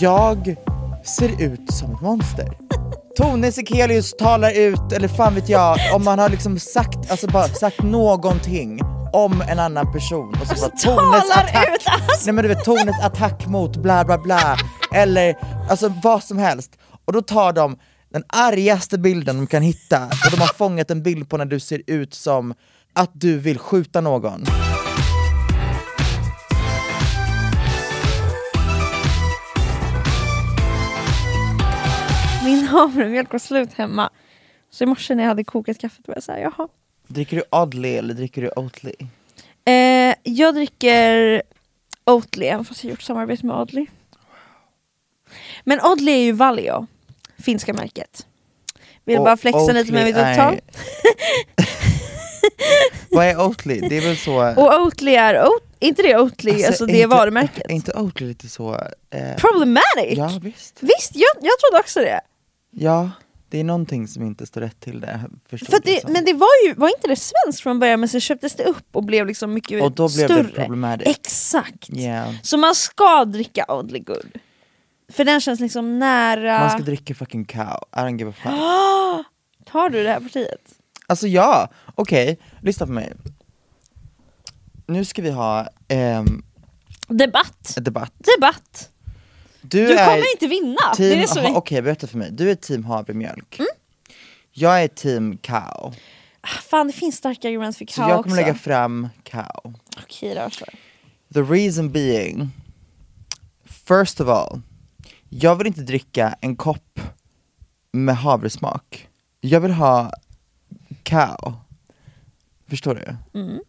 Jag ser ut som ett monster. Tone Sekelius talar ut, eller fan vet jag, om man har liksom sagt, alltså bara sagt någonting om en annan person och så bara Tones attack, ut, alltså. nej men du vet Tones attack mot bla bla bla, eller alltså vad som helst. Och då tar de den argaste bilden de kan hitta och de har fångat en bild på när du ser ut som att du vill skjuta någon. Min havremjölk var slut hemma. Så i morse när jag hade kokat kaffet var jag såhär, jaha. Dricker du Oddly eller dricker du Oatly? Eh, jag dricker Oatly, även fast jag gjort samarbete med Oddly. Men Oddly är ju Valio, finska märket. Vill Och bara flexa lite med Oatly mitt uttal. Vad är Oatly? Det är väl så... Och Oatly är, Oat, inte det Oatly, alltså, det är inte- varumärket. Är inte Oatly lite så... Eh, Problematic! ja visst. Visst, jag, jag trodde också det. Ja, det är någonting som inte står rätt till det. För det som. men det var ju, var inte det svenskt från början men sen köptes det upp och blev liksom mycket Och då blev större. det problematic. Exakt! Yeah. Så man ska dricka Oddly Good. För den känns liksom nära... Man ska dricka fucking cow, I don't give a fuck. Tar du det här partiet? Alltså ja, okej, lyssna på mig. Nu ska vi ha ehm, Debatt! debatt. Debatt! Du, Du kommer inte vinna! team, det är ha- är... Okej, berätta för mig. Du är team havremjölk. Mm. Jag är team cow. Fan det finns starka argument för Så cow jag kommer också. lägga fram cow. Okej då, så. The reason being, first of all, jag vill inte dricka en kopp med havresmak. Jag vill ha cow. Förstår du? Mm.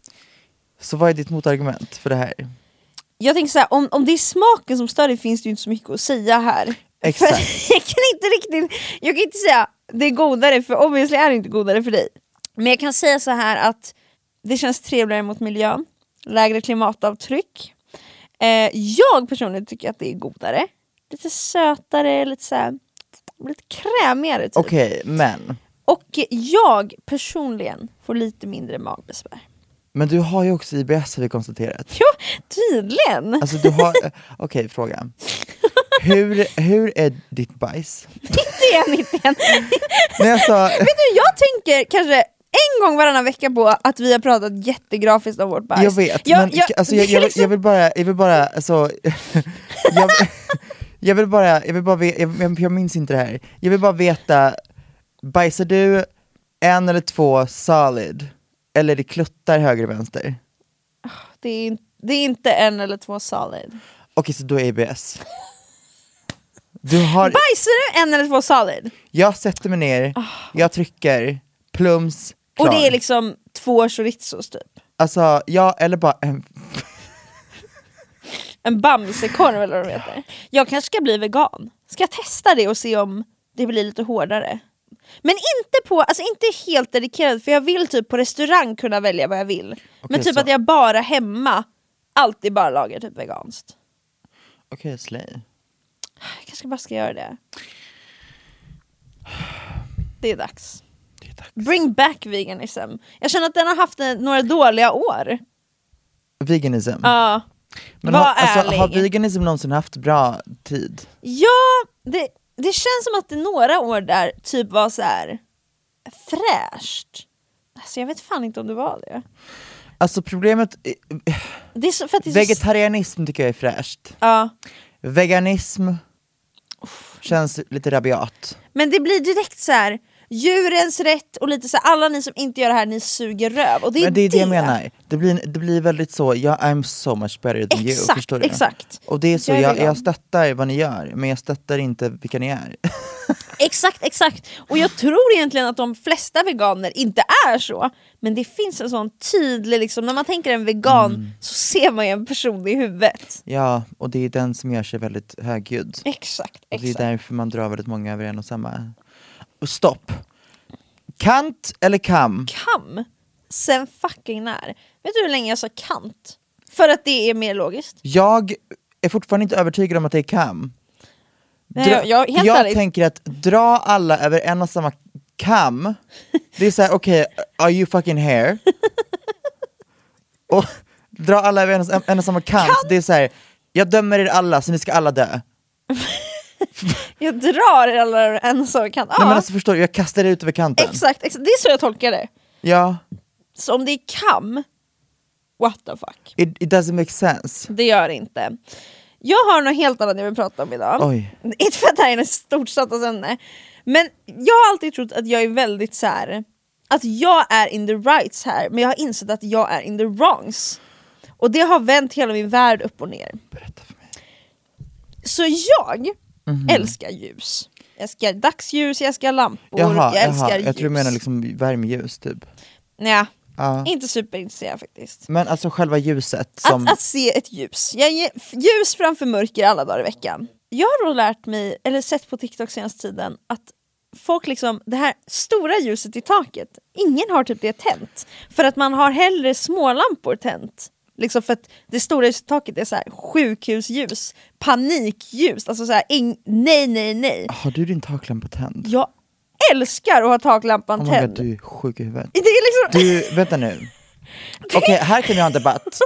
Så vad är ditt motargument för det här? Jag tänker såhär, om, om det är smaken som stör dig finns det ju inte så mycket att säga här. Exakt. För jag kan inte riktigt, jag kan inte säga det är godare för obviously är det inte godare för dig. Men jag kan säga så här att det känns trevligare mot miljön, lägre klimatavtryck. Eh, jag personligen tycker att det är godare. Lite sötare, lite så här, lite krämigare typ. Okej, men, Och jag personligen får lite mindre magbesvär. Men du har ju också IBS har vi konstaterat. Ja, tydligen! Alltså du har, okej fråga. Hur, hur är ditt bajs? 91, 91. Nej, alltså, Vet du, jag tänker kanske en gång varannan vecka på att vi har pratat jättegrafiskt om vårt bajs. jag vet, Jag- men jag- alltså, jag, jag, vill, liksom- jag vill bara, jag vill bara, alltså, jag, jag vill bara, jag vill bara jag, jag, jag minns inte det här. Jag vill bara veta, bajsar du en eller två solid? Eller det kluttar höger och vänster? Det är, Det är inte en eller två solid. Okej, så då är ABS. Du har, Bajsar du en eller två solid? jag sätter mig ner, jag trycker, plums, klar. Och det är liksom två chorizos typ. Alltså, ja, eller bara en En bamsekorv eller vad det heter. Jag kanske ska bli vegan. Ska jag testa det och se om det blir lite hårdare? Men inte på, alltså inte helt dedikerad för jag vill typ på restaurang kunna välja vad jag vill. Men Okej, typ så- att jag bara hemma alltid bara lagar typ veganskt. Okej, slay. Jag kanske bara ska göra det. Det är dags. Det är dags. Bring back veganism. Jag känner att den har haft några dåliga år. Veganism. Ja. Men var har, alltså, ärlig. har veganism någonsin haft bra tid? Ja, det, det känns som att det några år där typ var så här fräscht. Alltså jag vet fan inte om det var det. Alltså problemet, Det är så, för det är så, vegetarianism tycker jag är fräscht. ja. Veganism känns lite rabiat. Men det blir direkt så här djurens rätt och lite så här, alla ni som inte gör det här, ni suger röv. Och det är Men det är det jag menar, det blir, det blir väldigt så, jag I'm so much better than you, Exakt, förstår du? exakt. Och det är så, Jag jag, jag stöttar vad ni gör, men jag stöttar inte vilka ni är. Exakt, exakt. Och jag tror egentligen att de flesta veganer inte är så. Men det finns en sån tydlig, liksom, när man tänker en vegan Mm. så ser man ju en person i huvudet. ja, och det är den som gör sig väldigt högljudd. Exakt, Och det är exakt. därför man drar väldigt många över en och samma. Och stopp! Kant eller kam? Kam, sen fucking när. Vet du hur länge jag sa kant? För att det är mer logiskt. Jag är fortfarande inte övertygad om att det är kam. Nej, jag- jag- jag tänker att dra alla över en och samma kam, det är såhär okej, are you fucking here? och dra alla över en och samma kant, det är såhär, jag dömer er alla så ni ska alla dö. Jag drar alla en så kant. Ja, Nej, men alltså förstår du, jag kastar er ut över kanten. exakt, exakt. Det är så jag tolkar det. Ja, Så om det är kam, what the fuck. it, it doesn't make sense. Det gör det inte. Jag har något helt annat jag vill prata om idag. Oj. Inte för att det här är ett stort samtalsämne, men jag har alltid trott att jag är väldigt så här. att jag är in the rights här, men jag har insett att jag är in the wrongs. Och det har vänt hela min värld upp och ner. Berätta för mig. Så jag Mhm. älskar ljus. Jag älskar dagsljus, jag älskar lampor, Jaha, jag älskar jaha, ljus. jag tror du menar liksom värmeljus typ. Nja, Ja. inte superintresserad faktiskt. Men alltså själva ljuset som... Att, att se ett ljus. Jag ger ljus framför mörker alla dagar i veckan. Jag har då lärt mig, eller sett på TikTok senaste tiden, att folk liksom, det här stora ljuset i taket, ingen har typ det tänt. För att man har hellre smålampor tänt. Liksom för att det stora ljuset i taket är så här sjukhusljus, panikljus, alltså så här, ing- nej nej nej. Har du din taklampa tänd? Jag älskar att ha taklampan Oh my god, tänd. du är sjuk i huvudet. Det är liksom... Du, vänta nu. Okej, här kan vi ha en debatt.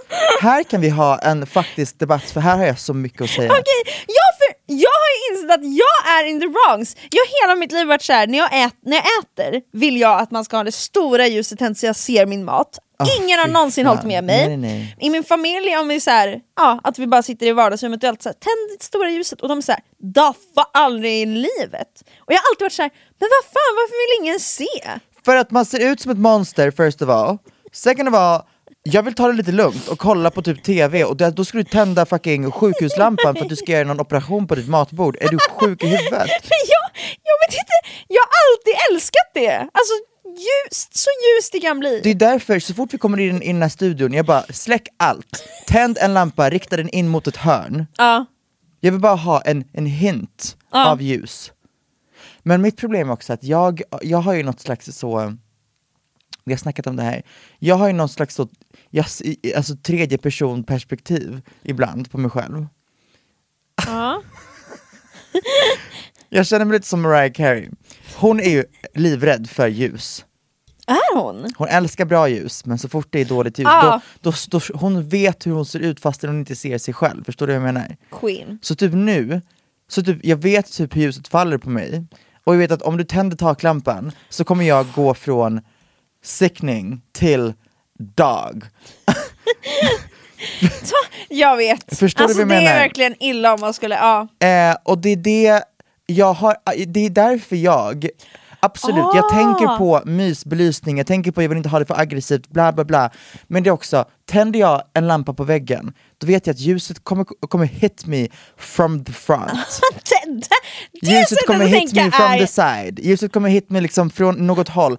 Här kan vi ha en faktisk debatt, för här har jag så mycket att säga. Okej, jag, för, jag har ju insett att jag är in the wrongs. Jag har hela mitt liv varit såhär, när, jag ät, när jag äter vill jag att man ska ha det stora ljuset tänt så jag ser min mat. Ah, Ingen har någonsin fan. hållit med mig. Nej, nej. I min familj, om vi så här, ja, att vi bara sitter i vardagsrummet och alltid så här, tänd det stora ljuset och de såhär, daffa aldrig i livet. Och jag har alltid varit såhär, men vad fan varför vill ingen se? För att man ser ut som ett monster first of all. Second of all, jag vill ta det lite lugnt och kolla på typ TV och då ska du tända fucking sjukhuslampan för att du ska göra någon operation på ditt matbord. Är du sjuk i huvudet? Men jag, jag vet inte, jag har alltid älskat det! Alltså ljust, så ljust det kan bli. Det är därför, så fort vi kommer in i den här studion, jag bara släck allt, tänd en lampa, rikta den in mot ett hörn. Ja. Jag vill bara ha en, en hint Ja. av ljus. Men mitt problem är också att jag, jag har ju något slags så, vi har snackat om det här, jag har ju något slags så, jag, alltså tredje person perspektiv ibland på mig själv. Ja. Jag känner mig lite som Mariah Carey. Hon är ju livrädd för ljus. Är hon? Hon älskar bra ljus, men så fort det är dåligt ljus, Ah. då, då, då, hon vet hur hon ser ut fast hon inte ser sig själv. Förstår du vad jag menar? Queen. Så typ nu, så typ, jag vet typ hur ljuset faller på mig, och jag vet att om du tänder taklampan så kommer jag gå från sickning till dog. Jag vet. Förstår du alltså, vad jag det är menar? verkligen illa om man skulle, ja. Eh, och det är det jag har, det är därför jag Absolut, Ah. jag tänker på mysbelysning, jag tänker på jag vill inte ha det för aggressivt, bla bla bla. Men det är också, tänder jag en lampa på väggen, då vet jag att ljuset kommer, kommer hit me from the front. det, det, det Ljuset kommer hit me from är- the side, ljuset kommer hit me liksom från något håll.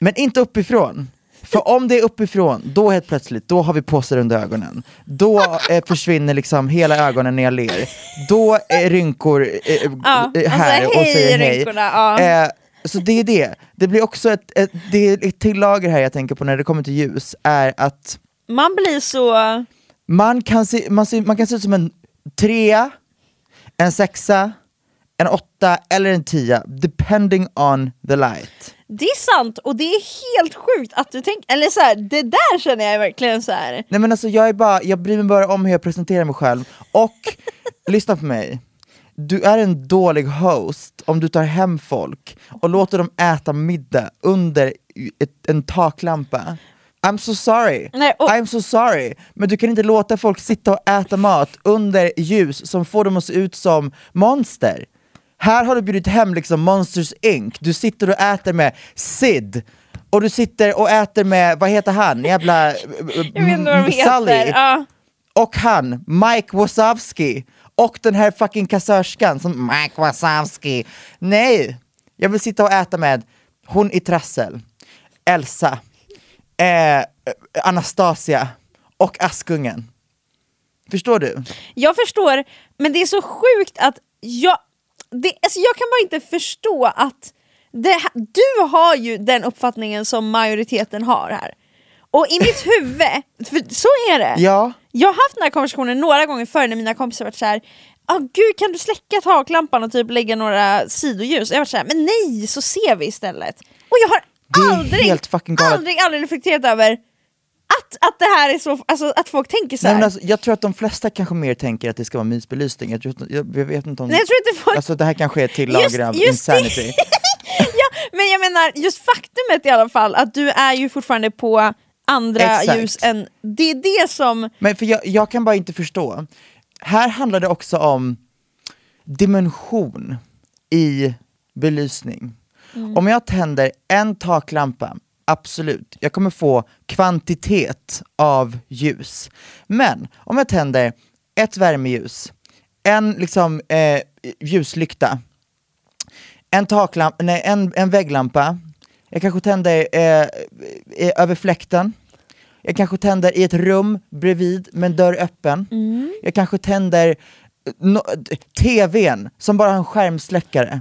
Men inte uppifrån. För om det är uppifrån, då helt plötsligt, då har vi påsar under ögonen. Då eh, försvinner liksom hela ögonen när jag ler. Då är rynkor eh, Ja, eh, och så här och hej, säger hej. rynkorna, ja. Eh, så det är det. Det blir också ett, ett, det är ett till lager här jag tänker på när det kommer till ljus, är att Man blir så... man kan se, man, ser, man kan se ut som en trea, en sexa, en åtta eller en tia, depending on the light. Det är sant och det är helt sjukt att du tänker, eller så här, det där känner jag verkligen så här. Nej men alltså jag är bara, jag bryr mig bara om hur jag presenterar mig själv, och lyssna på mig. Du är en dålig host om du tar hem folk och låter dem äta middag under ett, en taklampa. I'm so sorry, Nej, och- I'm so sorry. Men du kan inte låta folk sitta och äta mat under ljus som får dem att se ut som monster. Här har du bjudit hem liksom Monsters Inc, du sitter och äter med Sid, och du sitter och äter med, vad heter han, jävla Jag vet inte vad de Sully. heter. Ja. Och han, Mike Wazowski, och den här fucking kassörskan som Mike Wazowski. Nej, jag vill sitta och äta med hon i trassel, Elsa, eh, Anastasia och Askungen. Förstår du? Jag förstår, men det är så sjukt att jag, det, alltså jag kan bara inte förstå att det, du har ju den uppfattningen som majoriteten har här. Och i mitt huvud, för så är det. Ja. Jag har haft den här konversationen några gånger förr när mina kompisar varit såhär ah, gud kan du släcka taklampan och typ lägga några sidoljus? Och jag varit såhär, men nej så ser vi istället. Och jag har aldrig, aldrig, aldrig reflekterat över att, att det här är så, alltså att folk tänker så Nej, här. men alltså, jag tror att de flesta kanske mer tänker att det ska vara mysbelysning. Jag, tror, jag, jag vet inte om... Nej, jag tror inte folk- Alltså det här kanske är ett till lager av insanity. ja, men jag menar just faktumet i alla fall att du är ju fortfarande på andra Exakt. ljus än, det är det som, Men för jag, jag kan bara inte förstå. Här handlar det också om dimension i belysning. Om jag tänder en taklampa, absolut, jag kommer få kvantitet av ljus. Men om jag tänder ett värmeljus, en liksom eh, ljuslykta, en, taklamp, nej, en, en vägglampa, jag kanske tänder eh, eh, över fläkten, jag kanske tänder i ett rum bredvid med en dörr öppen. Jag kanske tänder eh, no, tvn som bara har en skärmsläckare.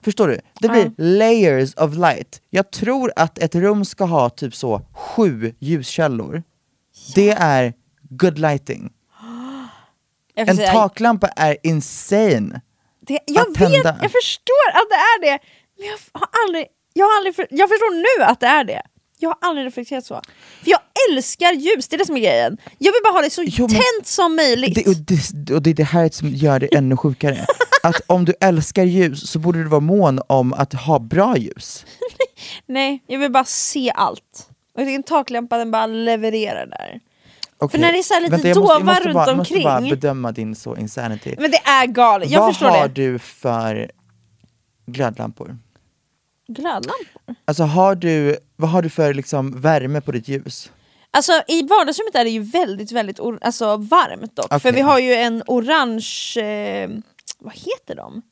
Förstår du? Det blir layers of light. Jag tror att ett rum ska ha typ så sju ljuskällor. Det är good lighting. En säga, taklampa är insane. det, jag vet, jag förstår att det är det, men jag har aldrig, jag har aldrig, för, jag förstår nu att det är det. Jag har aldrig reflekterat så. För jag älskar ljus, det är det som är grejen. Jag vill bara ha det så Jo, tänt som möjligt. Det, och, det, och det är det här som gör det ännu sjukare. Att om du älskar ljus så borde du vara mån om att ha bra ljus. Nej, jag vill bara se allt. Och din taklampa den bara levererar där. Okej, när det är så lite vänta, måste, dova runt bara, jag måste bara omkring. bedöma din så insanity. Men det är galet, jag Vad förstår har det. du för glödlampor? Glödlampor? Alltså har du, vad har du för liksom värme på ditt ljus? Alltså i vardagsrummet är det ju väldigt, väldigt alltså, varmt dock. För Okej. vi har ju en orange, eh, vad heter de?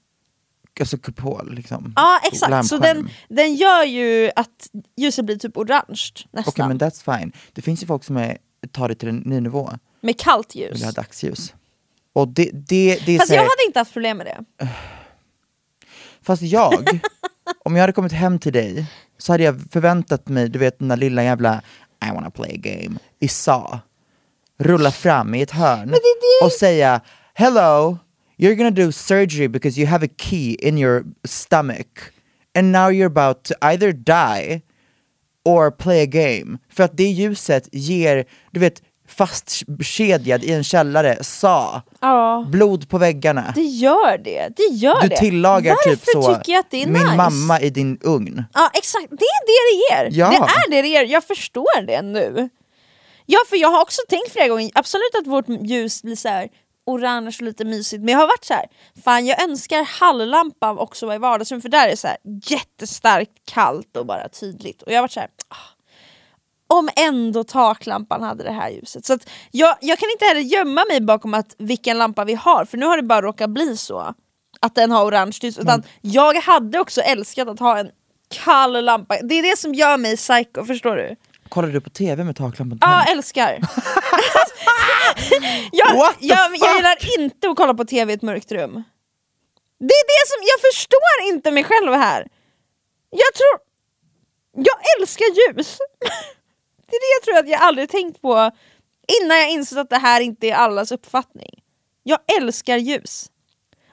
Alltså kupol liksom? Ja exakt, så Lampskärm. den, den gör ju att ljuset blir typ orange Okej nästan. men that's fine. Det finns ju folk som är, tar det till en ny nivå, Med kallt ljus. vill ha dagsljus. Och det, det, det Fast så jag hade inte haft problem med det. Fast jag, om jag hade kommit hem till dig så hade jag förväntat mig, du vet den där lilla jävla I wanna play a game i SA, rulla fram i ett hörn och säga Hello, you're gonna do surgery because you have a key in your stomach and now you're about to either die or play a game. För att det ljuset ger, du vet, fastkedjad i en källare, SA, Ja, blod på väggarna. det gör det. Det gör Du det. tillagar Varför typ så, tycker jag att det är min nice? mamma i din ugn. Ja exakt, det är det det ger. Ja. Det är det det ger, jag förstår det nu. Ja för jag har också tänkt flera gånger, absolut att vårt ljus blir så här orange och lite mysigt. Men jag har varit så här, fan jag önskar halllampa också var i vardagsrummet för där är det så här jättestarkt kallt och bara tydligt. Och jag har varit så här, ah, om ändå taklampan hade det här ljuset. Så jag, jag kan inte heller gömma mig bakom att vilken lampa vi har, för nu har det bara råkat bli så att den har orange ljus. Utan jag hade också älskat att ha en kall lampa. Det är det som gör mig psycho, förstår du? Kollar du på TV med taklampan Ja, tänd? älskar. jag, What the jag, jag fuck? gillar inte att kolla på TV i ett mörkt rum. Det är det som, jag förstår inte mig själv här. Jag tror, jag älskar ljus. det är det jag tror att jag aldrig tänkt på innan jag insåg att det här inte är allas uppfattning. Jag älskar ljus.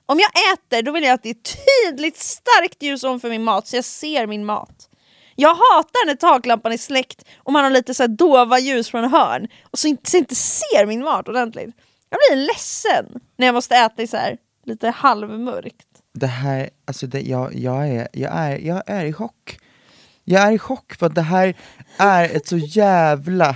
Om jag äter då vill jag att det är tydligt starkt ljus ovanför min mat så jag ser min mat. Jag hatar när taklampan är släckt och man har lite så här dova ljus från hörn och så inte, så inte ser min mat ordentligt. Jag blir ledsen när jag måste äta i så här lite halvmörkt. Det här, alltså det, jag, jag, är, jag, är, jag är i chock. Jag är i chock för att det här är ett så jävla...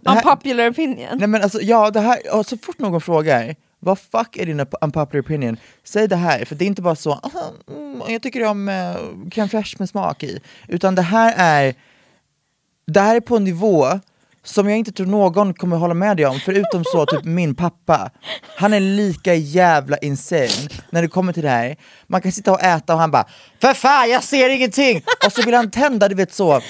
Det här, Unpopular opinion. nej men alltså, ja, det här, så fort någon frågar vad fuck är din unpopular opinion? Säg det här, för det är inte bara så "Aha, mm, jag tycker om uh, crème fraîche med smak i. Utan det här är det här är på en nivå som jag inte tror någon kommer hålla med dig om, förutom så typ min pappa. Han är lika jävla insane när det kommer till det här. Man kan sitta och äta och han bara För fan jag ser ingenting! Och så vill han tända, du vet så.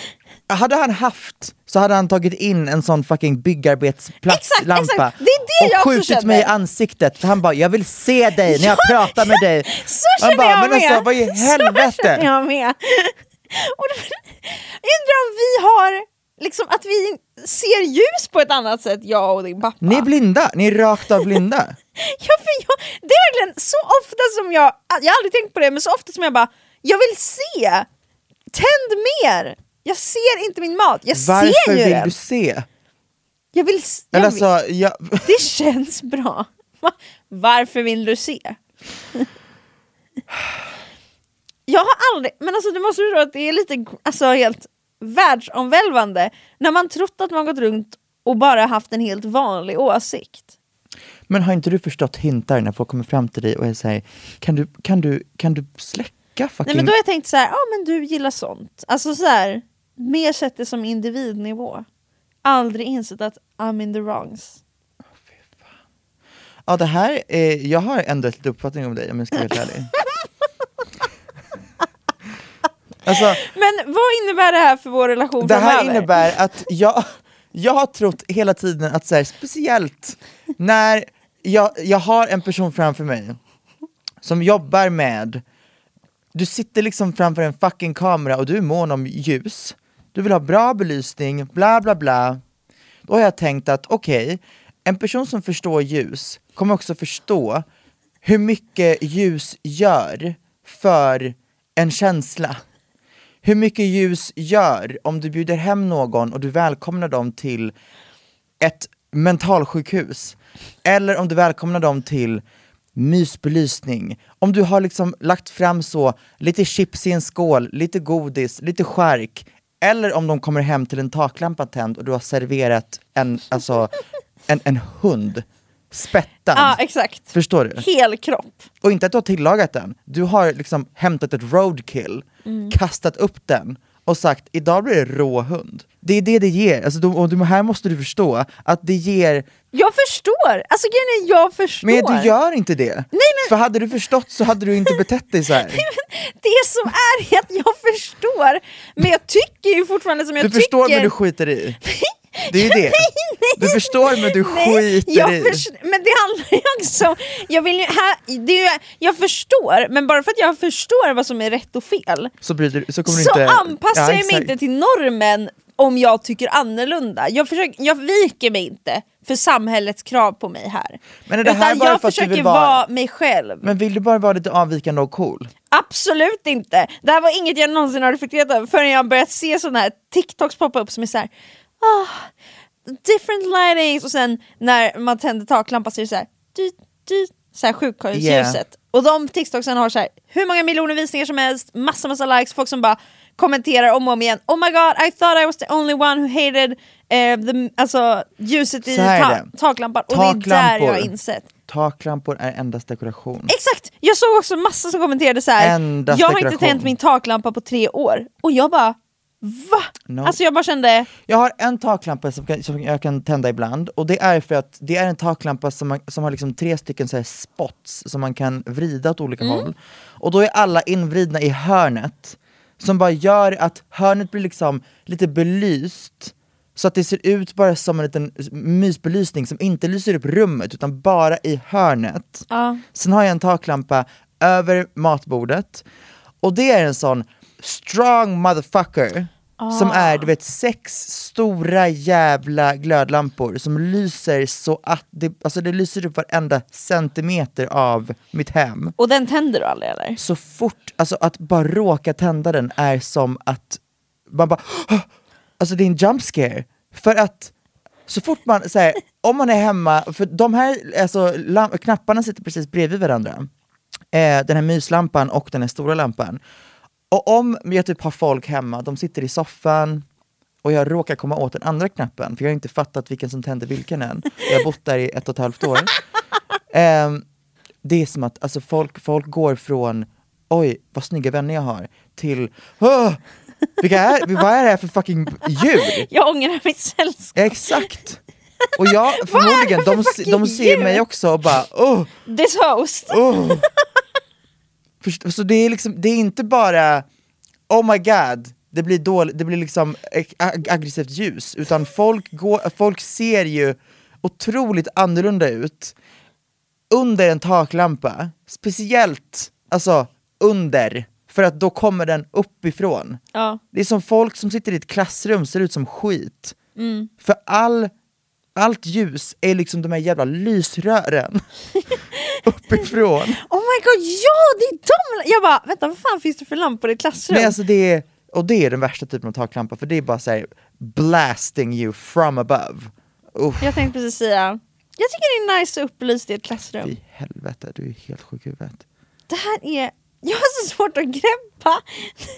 Hade han haft så hade han tagit in en sån fucking byggarbetsplatslampa. Det det och skjutit känner. mig i ansiktet för han bara jag vill se dig när jag pratar med dig. Så Man känner bara, jag men med! alltså vad i Så känner helvete? jag med! Och undrar om vi har, liksom att vi ser ljus på ett annat sätt, jag och din pappa. Ni är blinda, ni är rakt av blinda. Ja, för jag, det är verkligen så ofta som jag, jag har aldrig tänkt på det, men så ofta som jag bara, jag vill se! Tänd mer! Jag ser inte min mat, jag ser Varför ju vill den! du se? Jag vill, jag Eller vill, alltså, jag, det känns bra. Va- Varför vill du se? Jag har aldrig, men alltså du måste förstå att det är lite alltså, helt världsomvälvande när man trott att man gått runt och bara haft en helt vanlig åsikt. men har inte du förstått hintar när folk kommer fram till dig och är såhär, kan du, kan du, kan du släcka fucking... Nej men då har jag tänkt så här, ja men du gillar sånt. Alltså så här, mer sett det som individnivå. Aldrig insett att I'm in the wrongs. Ja det här, är, jag har ändrat lite uppfattning om dig om jag ska vara helt ärlig. Alltså, Men vad innebär det här för vår relation det här framöver? innebär att jag, jag har trott hela tiden att så här, speciellt när jag, jag har en person framför mig som jobbar med, du sitter liksom framför en fucking kamera och du är mån om ljus, du vill ha bra belysning, bla bla bla. Då har jag tänkt att okej, en person som förstår ljus kommer också förstå hur mycket ljus gör för en känsla. Hur mycket ljus gör om du bjuder hem någon och du välkomnar dem till ett mentalsjukhus. Eller om du välkomnar dem till mysbelysning. Om du har liksom lagt fram så, lite chips i en skål, lite godis, lite skärk. Eller om de kommer hem till en taklampa tänd och du har serverat en, alltså, en, en hund spettad. Ja exakt. Förstår du? Hel kropp. Och inte att du har tillagat den, du har liksom hämtat ett roadkill, Mm. kastat upp den och sagt idag blir det rå hund. Det är det det ger, alltså, de, och de, här måste du förstå, att det ger, Jag förstår! Alltså grejen är, jag förstår. men du gör inte det. För hade du förstått så hade du inte betett dig så här. Det som är att jag förstår, men jag tycker ju fortfarande som jag Du tycker. förstår men du skiter i. Det är ju det. Du förstår men du skiter jag i. men det handlar ju också om, jag, vill ju, här, det är ju, jag förstår, men bara för att jag förstår vad som är rätt och fel Så, du, så kommer så du inte... anpassar Ja, jag mig inte till normen om jag tycker annorlunda. Jag, försöker, jag viker mig inte för samhällets krav på mig här. Men är det här Utan bara jag för att du försöker vill vara- vara mig själv. Men vill du bara vara lite avvikande och cool? Absolut inte! Det här var inget jag någonsin har reflekterat över förrän jag börjat se sådana här TikToks poppa upp som är såhär ah, different lightings och sen när man tänder taklampan så är det såhär så här sjukhushuset. Yeah. Och de TikToksen har så här, hur många miljoner visningar som helst, massa massa likes, folk som bara kommenterar om och om igen Oh my god, I thought I was the only one who hated eh, the, alltså, ljuset i ta- taklampan. Och det är där jag har insett taklampor är endast dekoration. Exakt! Jag såg också massa som kommenterade så här. Endast jag har inte dekoration. tänt min taklampa på tre år. Och jag bara, va? No. Alltså jag bara kände, Jag har en taklampa som, kan, som jag kan tända ibland och det är för att det är en taklampa som, man, som har liksom tre stycken så spots som man kan vrida åt olika håll. Och då är alla invridna i hörnet som bara gör att hörnet blir liksom lite belyst så att det ser ut bara som en liten mysbelysning som inte lyser upp rummet utan bara i hörnet. ja. Sen har jag en taklampa över matbordet och det är en sån strong motherfucker som är du vet sex stora jävla glödlampor som lyser så att det, alltså det lyser upp varenda centimeter av mitt hem. och den tänder du aldrig eller? Så fort, alltså att bara råka tända den är som att man bara! Alltså det är en jump scare. För att så fort man, så här, om man är hemma, för de här alltså, knapparna sitter precis bredvid varandra. Eh, den här myslampan och den här stora lampan. Och om jag typ har folk hemma, de sitter i soffan och jag råkar komma åt den andra knappen, för jag har inte fattat vilken som tänder vilken än. Jag har bott där i ett och ett halvt år. Ehm, det är som att alltså, folk, folk går från oj vad snygga vänner jag har till "Åh, vilka är, vad är det här för fucking djur? Jag ångrar mitt sällskap. Exakt! Och jag, förmodligen, för de, de ser djur? mig också och bara oh, This host. oh. Först- Så det är liksom, det är inte bara oh my god, det blir, dåligt, det blir liksom ag- aggressivt ljus, utan folk, går, folk ser ju otroligt annorlunda ut under en taklampa, speciellt alltså under, för att då kommer den uppifrån. Ja. Det är som folk som sitter i ett klassrum ser ut som skit. Mm. För all, allt ljus är liksom de här jävla lysrören uppifrån. Oh my god, ja det är de! Jag bara, vänta vad fan finns det för lampor i ett klassrum? Nej, alltså det är, och det är den värsta typen av taklampa, för det är bara såhär blasting you from above. Uff, Jag tänkte precis säga, jag tycker det är nice och upplyst i ett klassrum. fy helvete, du är helt sjuk i huvudet. Det här är, jag har så svårt att greppa,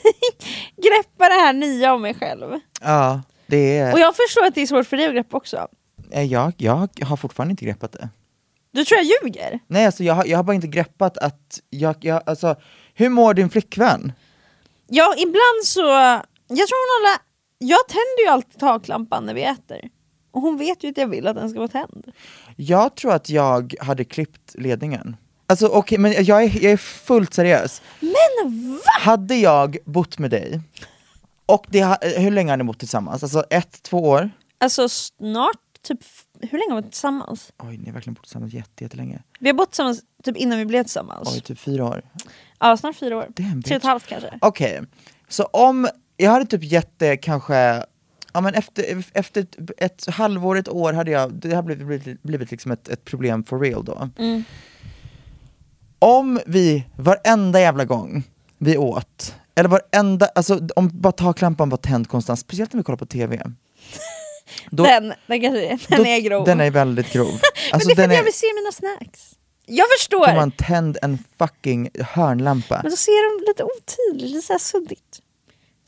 greppa det här nya om mig själv. Ja, det är... Och jag förstår att det är svårt för dig att greppa också. eh, jag, jag har fortfarande inte greppat det. Du tror jag ljuger? Nej alltså jag har, jag har bara inte greppat att, jag, jag, alltså, hur mår din flickvän? Ja, ibland så, jag tror hon håller, jag tänder ju alltid taklampan när vi äter. Och hon vet ju att jag vill att den ska vara tänd. Jag tror att jag hade klippt ledningen. Alltså okej, men jag är, jag är fullt seriös. Men va? Hade jag bott med dig, och det, ha- hur länge har ni bott tillsammans? Alltså ett, två år? Alltså snart, typ, hur länge har vi varit tillsammans? Oj, ni har verkligen bott tillsammans jätte, jättelänge. Vi har bott tillsammans typ innan vi blev tillsammans. Oj, typ fyra år. Ja, snart fyra år. Damn, Tre och ett halvt kanske. Okej, så om, jag hade typ gett det kanske, ja men efter, efter ett, ett halvår, ett år hade jag, det hade blivit, blivit, blivit liksom ett, ett problem for real då. Mm. Om vi varenda jävla gång vi åt, eller varenda, alltså om bara taklampan var tänd konstant, speciellt när vi kollar på TV. Då, den, den, kanske, den då- är grov. Den är väldigt grov. Men Alltså det är för att jag vill se mina snacks. Jag förstår! får man tänd en fucking hörnlampa. Men då ser de lite otydligt, lite såhär suddigt.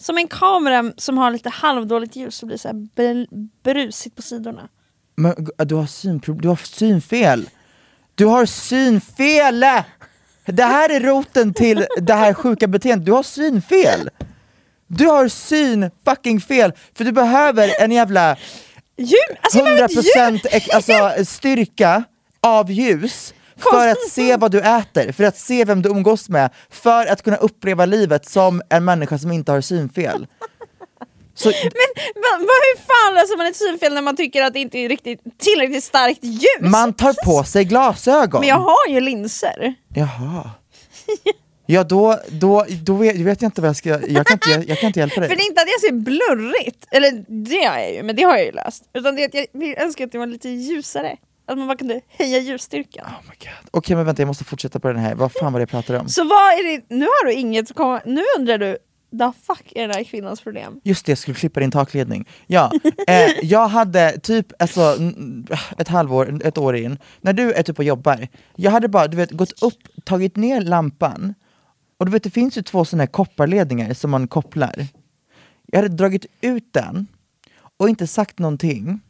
Som en kamera som har lite halvdåligt ljus så blir det så brusigt på sidorna. Men du har, synproblem, du har synfel! Du har synfel! Det här är roten till det här sjuka beteendet, du har synfel! Du har syn fucking fel, för du behöver en jävla Ljus! Alltså jag behöver inte ljus! 100% ek- alltså, styrka av ljus för att se vad du äter, för att se vem du umgås med, för att kunna uppleva livet som en människa som inte har synfel. Så, Men va, va, hur fan löser man ett synfel när man tycker att det inte är riktigt tillräckligt starkt ljus? man tar på sig glasögon. Men jag har ju linser. Jaha. Ja då, då, då vet, vet jag inte vad jag ska, jag kan inte, jag kan inte hjälpa dig. För det är inte att jag ser blurrigt, eller det har jag ju, men det har jag ju löst. Utan det är att jag önskar att det var lite ljusare. Att man bara kunde höja ljusstyrkan. Oh my God. Okej men vänta jag måste fortsätta på den här, vad fan var det jag pratade om? Så vad är det, nu har du inget komma, nu undrar du, the fuck är den här kvinnans problem? Just det, jag skulle klippa din takledning. Ja, eh, jag hade typ alltså, ett halvår, ett år in, när du är typ och jobbar, jag hade bara du vet, gått upp, tagit ner lampan, och du vet det finns ju två sådana här kopparledningar som man kopplar. Jag hade dragit ut den och inte sagt någonting.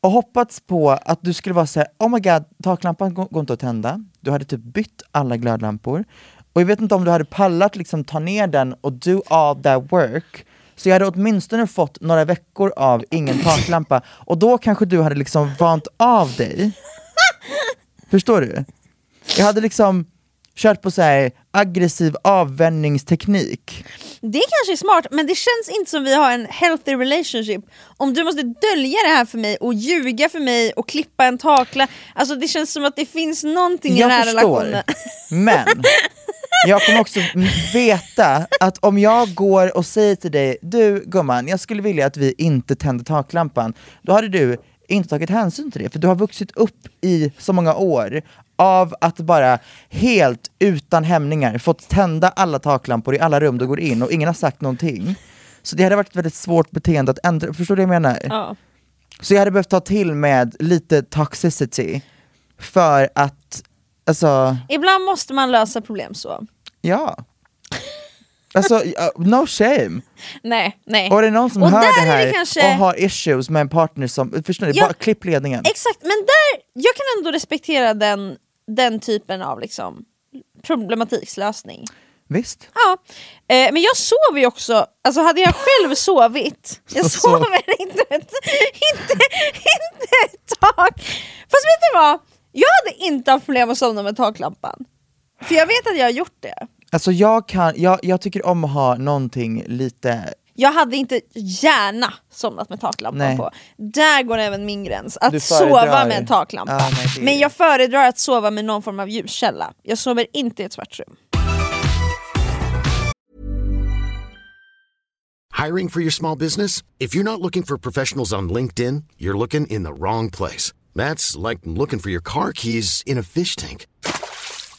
och hoppats på att du skulle vara såhär, oh my god, taklampan går inte att tända. Du hade typ bytt alla glödlampor. Och jag vet inte om du hade pallat liksom ta ner den och do all that work. Så jag hade åtminstone fått några veckor av ingen taklampa, och då kanske du hade liksom vant av dig. Förstår du? Jag hade liksom kört på så här aggressiv avvänjningsteknik. Det kanske är smart, men det känns inte som vi har en healthy relationship om du måste dölja det här för mig och ljuga för mig och klippa en takla. Alltså det känns som att det finns någonting i den här Jag förstår, relationen. men jag kommer också veta att om jag går och säger till dig, du gumman, jag skulle vilja att vi inte tänder taklampan, då hade du inte tagit hänsyn till det, för du har vuxit upp i så många år av att bara helt utan hämningar fått tända alla taklampor i alla rum du går in och ingen har sagt någonting. Så det hade varit ett väldigt svårt beteende att ändra, förstår du vad jag menar? Ja. Så jag hade behövt ta till med lite toxicity för att, alltså, Ibland måste man lösa problem så. ja. Alltså, uh, no shame. Nej, nej. Och är det någon som Och hör det är här det kanske- och har issues med en partner som, förstår ni, Ja. bara klipp ledningen. Exakt, men där, jag kan ändå respektera den, den typen av liksom problematiklösning. Visst? Ja, eh, men jag sover ju också, alltså hade jag själv sovit, jag Så- sover inte ett, inte, inte ett tag. Fast vet du vad? Jag hade inte haft problem att somna med taklampan. För jag vet att jag har gjort det. Alltså jag kan, jag, jag tycker om att ha någonting lite, Jag hade inte gärna somnat med taklampan Nej. på. Där går även min gräns, att sova med en taklampa. Nej, är- Men jag föredrar att sova med någon form av ljuskälla. Jag sover inte i ett svart rum. Hiring for your small business? If you're not looking for professionals on LinkedIn, you're looking in the wrong place. That's like looking for your car keys in a fish tank.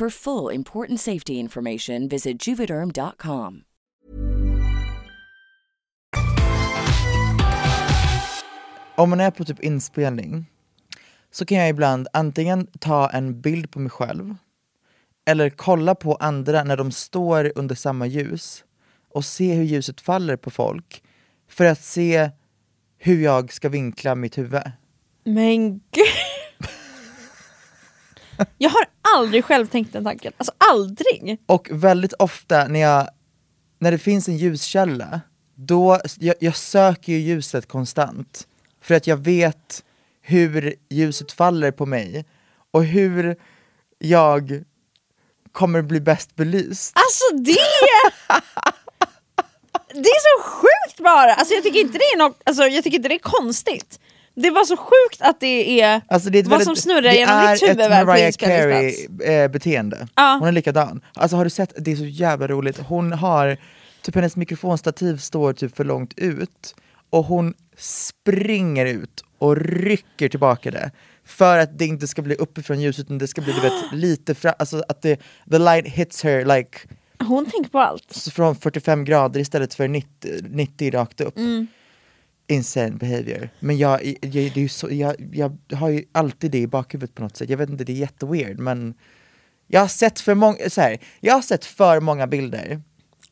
For full important safety information, visit juvederm.com. om man är på typ inspelning så kan jag ibland antingen ta en bild på mig själv eller kolla på andra när de står under samma ljus och se hur ljuset faller på folk för att se hur jag ska vinkla mitt huvud. Men gud! Jag har aldrig själv tänkt den tanken, alltså aldrig! Och väldigt ofta när, jag, när det finns en ljuskälla, då, jag, jag söker ju ljuset konstant. För att jag vet hur ljuset faller på mig och hur jag kommer bli bäst belyst. Alltså det... Det är så sjukt bara! Alltså jag tycker inte det är något, alltså jag tycker inte det är konstigt. Det var så sjukt att det är Alltså det är ett vad väldigt, som snurrar det genom är mitt huvud ett väl på Mariah inspelningsplats. Carey eh. Ja. Hon är likadan. Alltså har du sett, det är så jävla roligt. Hon har, typ hennes mikrofonstativ står typ för långt ut och hon springer ut och rycker tillbaka det. För att det inte ska bli uppifrån ljuset utan det ska bli vet, lite fram, alltså att det, the light hits her like Hon tänker på allt. från 45 grader istället för 90, 90 rakt upp. Mm. Insane behavior. Men jag, jag, det är så, jag, jag har ju alltid det i bakhuvudet på något sätt. Jag vet inte, det är jätteweird men jag har sett för många, så här, jag har sett för många bilder.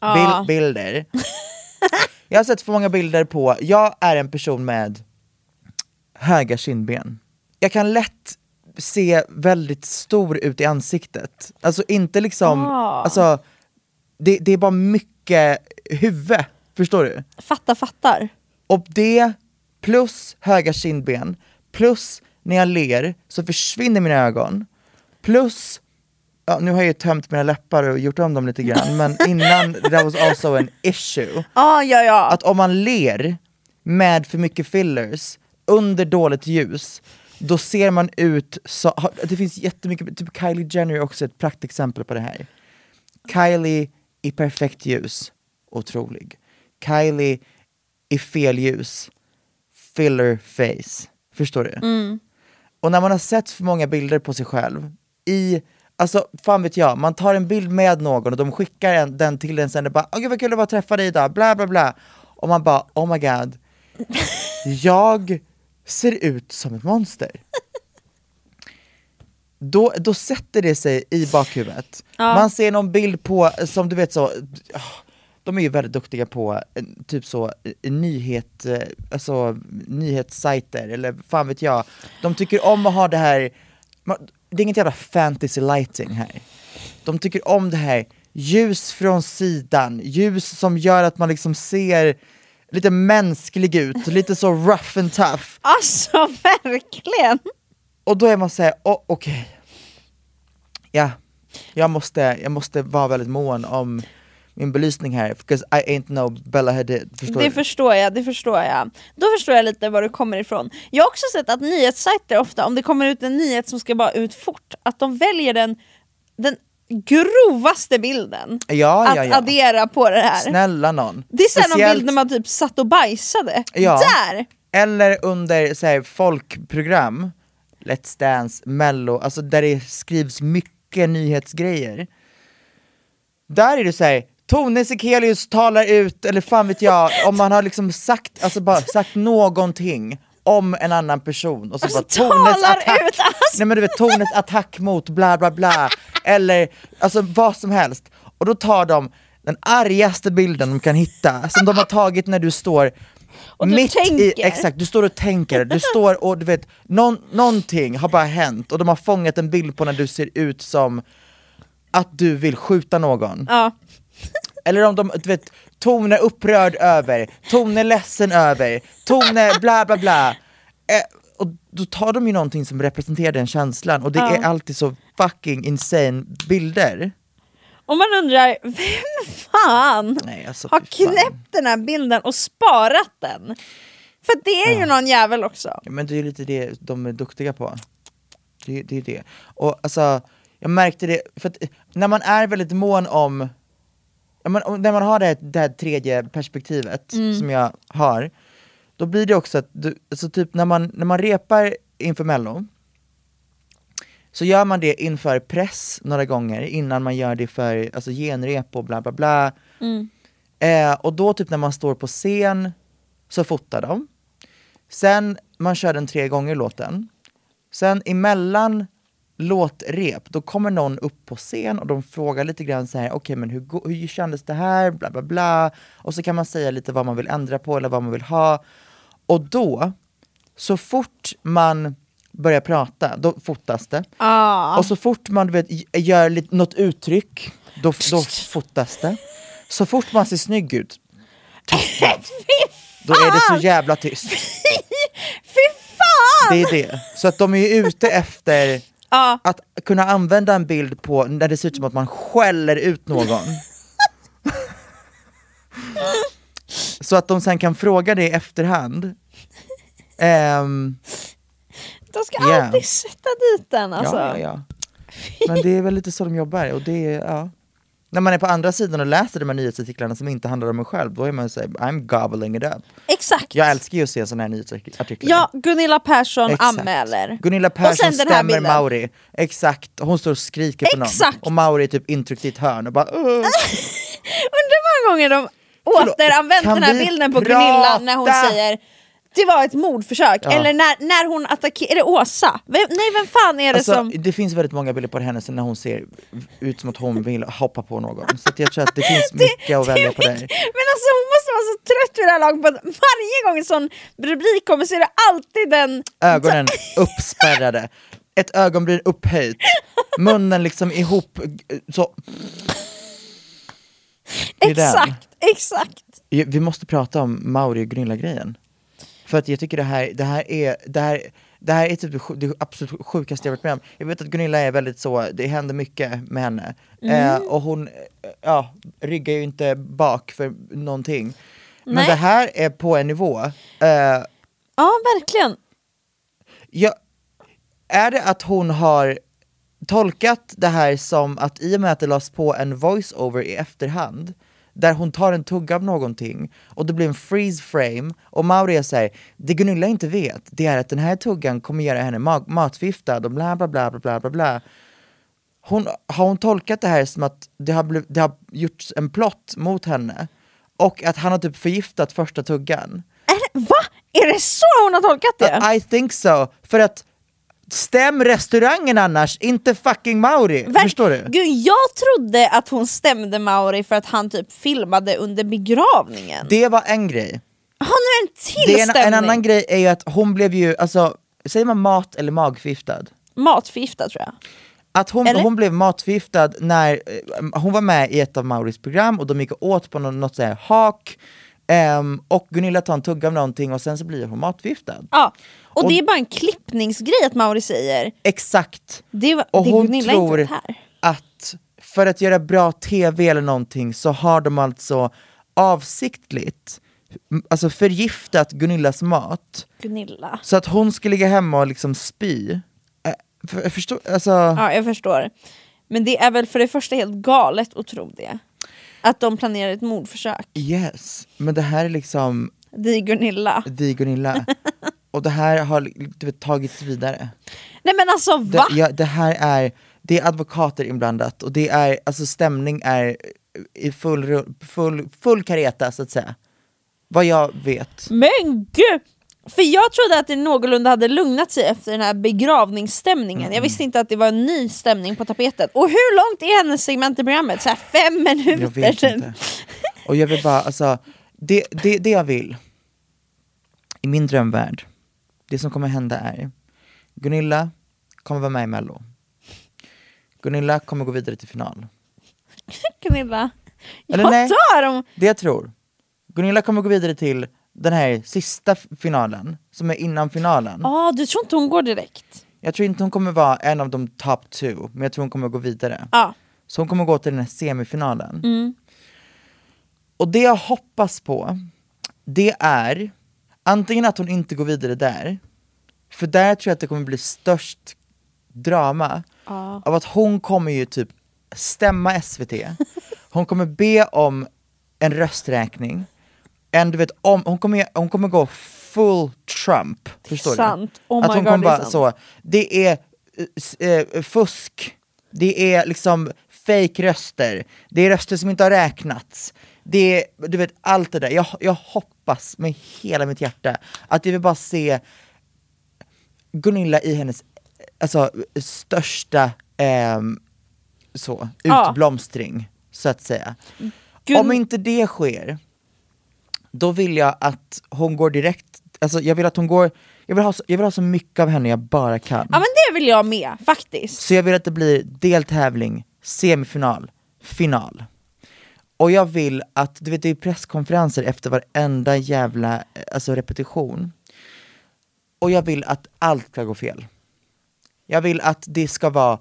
Ja. Bil, bilder. jag har sett för många bilder på, jag är en person med höga kindben. Jag kan lätt se väldigt stor ut i ansiktet. Alltså inte liksom, Ah. alltså det, det är bara mycket huvud, förstår du? Fattar, fattar. Och det plus höga kindben, plus när jag ler så försvinner mina ögon, plus Ja, nu har jag ju tömt mina läppar och gjort om dem lite grann, men innan that was also an issue. Ah, ja, ja. Att om man ler med för mycket fillers under dåligt ljus, då ser man ut så, det finns jättemycket, typ Kylie Jenner är också ett praktexempel på det här. Kylie i perfekt ljus, otrolig. Kylie i fel ljus, filler face. Förstår du? Och när man har sett för många bilder på sig själv i Alltså fan vet jag, man tar en bild med någon och de skickar en, den till en sen och bara Åh gud vad kul det var att träffa dig idag, bla bla bla Och man bara oh my god Jag ser ut som ett monster då, då sätter det sig i bakhuvudet. Man ser någon bild på, som du vet så, ah, de är ju väldigt duktiga på eh, typ så nyhet, eh, alltså nyhetssajter eller fan vet jag. De tycker om att ha det här, det är inget jävla fantasy lighting här. De tycker om det här ljus från sidan, ljus som gör att man liksom ser lite mänsklig ut, lite så rough and tough. Alltså verkligen! Och då är man såhär, oh, okej. Ja, jag måste, jag måste vara väldigt mån om min belysning här, because I ain't no Bella Hadid, förstår Det du? förstår jag, det förstår jag. Då förstår jag lite var du kommer ifrån. Jag har också sett att nyhetssajter ofta, om det kommer ut en nyhet som ska bara ut fort, att de väljer den, den grovaste bilden Ja, att ja, ja. addera på det här. Snälla någon. Det är såhär någon Speciellt- bild när man typ satt och bajsade. Där! Eller under så här, folkprogram, Let's Dance, Mello, alltså där det skrivs mycket nyhetsgrejer. Där är det såhär, Tone Sekelius talar ut, eller fan vet jag, om man har liksom sagt, alltså bara sagt någonting om en annan person och så bara Alltså, Tones talar attack, ut, alltså. nej men du vet Tones attack mot bla bla bla, eller alltså vad som helst. Och då tar de den argaste bilden de kan hitta, som de har tagit när du står Och mitt i, tänker. exakt, du står och tänker, du står och du vet, någon, någonting har bara hänt och de har fångat en bild på när du ser ut som att du vill skjuta någon. Ja. Eller om de, du vet, Tone är upprörd över, Tone ledsen över, Tone bla bla bla. Eh, och då tar de ju någonting som representerar den känslan och det Ja. är alltid så fucking insane bilder. Och man undrar, vem fan Nej, alltså, har fan. knäppt den här bilden och sparat den? För det är ju någon jävel också. Ja, men det är lite det de är duktiga på. Det, det är det. Och alltså, jag märkte det, för att när man är väldigt mån om, om- när man har det här, det här tredje perspektivet som jag har, då blir det också att, du, alltså typ när man, när man repar inför mello, så gör man det inför press några gånger innan man gör det för alltså, genrep och bla bla bla. Eh, och då typ när man står på scen så fotar de. Sen man kör den tre gånger låten. Sen emellan låtrep, då kommer någon upp på scen och de frågar lite grann så här, okej men hur, hur kändes det här, bla bla bla. Och så kan man säga lite vad man vill ändra på eller vad man vill ha. Och då, så fort man börjar prata, då fotas det. Ah. Och så fort man vet, gör lite, något uttryck, då, då fotas det. Så fort man ser snygg ut. Då är det så jävla tyst. Fy fan! Det är det. Så att de är ute efter Ja. att kunna använda en bild på när det ser ut som att man skäller ut någon. Så att de sen kan fråga det i efterhand. Ehm, De ska Yeah. alltid sätta dit den alltså. Ja, ja, ja. Men det är väl lite så de jobbar, och det är, ja. När man är på andra sidan och läser de här nyhetsartiklarna som inte handlar om en själv, då är man såhär, I'm gobbling it up. Exakt. Jag älskar ju att se sådana här nyhetsartiklar. Ja, Gunilla Persson Exakt. anmäler. Gunilla Persson stämmer bilden. Mauri, exakt, hon står och skriker på någon. Exakt. Och Mauri är typ intryckt i ett hörn och bara "Åh." Undrar hur många gånger de återanvänt den här bilden på prata? Gunilla när hon säger det var ett mordförsök, Ja. eller när, när hon attackerar, är det Åsa? Vem, nej vem fan är det Alltså, som... Det finns väldigt många bilder på henne när hon ser ut som att hon vill hoppa på någon. Så att jag tror att det finns mycket att välja på där. Men alltså hon måste vara så trött vid det här laget på att varje gång en sån rubrik kommer så är det alltid den... Ögonen uppspärrade, ett ögonbryn upphöjt, munnen liksom ihop, så. Det. Exakt, exakt! Vi måste prata om Mauri och Gunilla-grejen. För att jag tycker det här, det här är, det här, det här är typ det absolut sjukaste jag varit med om. Jag vet att Gunilla är väldigt så, det händer mycket med henne. Eh, och hon, eh, ja, ryggar ju inte bak för någonting. Men Nej. det här är på en nivå, eh, Ja verkligen. Ja, är det att hon har tolkat det här som att i och med att det lades på en voice-over i efterhand där hon tar en tugga av någonting och det blir en freeze frame och Mauri säger det Gunilla inte vet det är att den här tuggan kommer göra henne ma- matförgiftad och bla bla bla bla bla bla bla hon, Har hon tolkat det här som att det har, bliv, det har gjorts en plott mot henne och att han har typ förgiftat första tuggan? Är det, va? Är det så hon har tolkat det? I think so, för att stäm restaurangen annars, inte fucking Mauri, Ver- förstår du? Gud, jag trodde att hon stämde Mauri för att han typ filmade under begravningen. Det var en grej. Han har en till Det är en, stämning! en annan grej är ju att hon blev ju, alltså, säger man mat eller magförgiftad? Matförgiftad tror jag. Att hon, Eller? hon blev matförgiftad när eh, hon var med i ett av Mauris program och de gick åt på något, något så här hak ehm, och Gunilla tar en tugga av någonting och sen så blir hon matförgiftad. Ja. Och, Och- det är bara en klippningsgrej att Mauri säger. Exakt. Det, var- Och det hon tror att för att göra bra tv eller någonting så har de alltså avsiktligt alltså förgiftat Gunillas mat Gunilla. så att hon ska ligga hemma och liksom spy. Jag förstår, alltså, Ja, jag förstår. Men det är väl för det första helt galet att tro det. Att de planerar ett mordförsök. yes, men det här är liksom är Gunilla. vi Gunilla. Och det här har du vet, tagits vidare. Nej men alltså Det, va? ja, det här är, det är advokater inblandat och det är, alltså stämning är i full, full, full kareta så att säga. Vad jag vet. Men gud! För jag trodde att det någorlunda hade lugnat sig efter den här begravningsstämningen. Mm. Jag visste inte att det var en ny stämning på tapeten. Och hur långt är hennes segment i programmet? Så fem minuter? Jag vet inte. Och jag vill bara, alltså, det, det, det jag vill, i min drömvärld, det som kommer hända är, Gunilla kommer vara med i mello. Gunilla kommer gå vidare till final. Gunilla, Eller jag nej. dör om... Det jag tror, Gunilla kommer gå vidare till den här sista finalen, som är innan finalen. Ja, du tror inte hon går direkt? Jag tror inte hon kommer vara en av de top two, men jag tror hon kommer gå vidare. Ja. Så hon kommer gå till den här semifinalen. Och det jag hoppas på, det är antingen att hon inte går vidare där, för där tror jag att det kommer bli störst drama. Av att hon kommer ju typ stämma SVT, hon kommer be om en rösträkning, en, du vet, om, hon, kommer, hon kommer gå full Trump, förstår sant. du? Oh att hon God, kommer det är bara så, det är eh, fusk, det är liksom fake röster. Det är röster som inte har räknats, det du vet allt det där. Jag, jag hoppas med hela mitt hjärta att vi vill bara se Gunilla i hennes alltså, största ehm, så, Ja. utblomstring, så att säga. Gun- Om inte det sker, då vill jag att hon går direkt, alltså jag vill att hon går, jag vill ha så, jag vill ha så mycket av henne jag bara kan. ja men det vill jag med faktiskt. Så jag vill att det blir deltävling, semifinal, final. Och jag vill att, du vet det är presskonferenser efter varenda jävla eh, alltså, repetition. Och jag vill att allt ska gå fel. Jag vill att det ska vara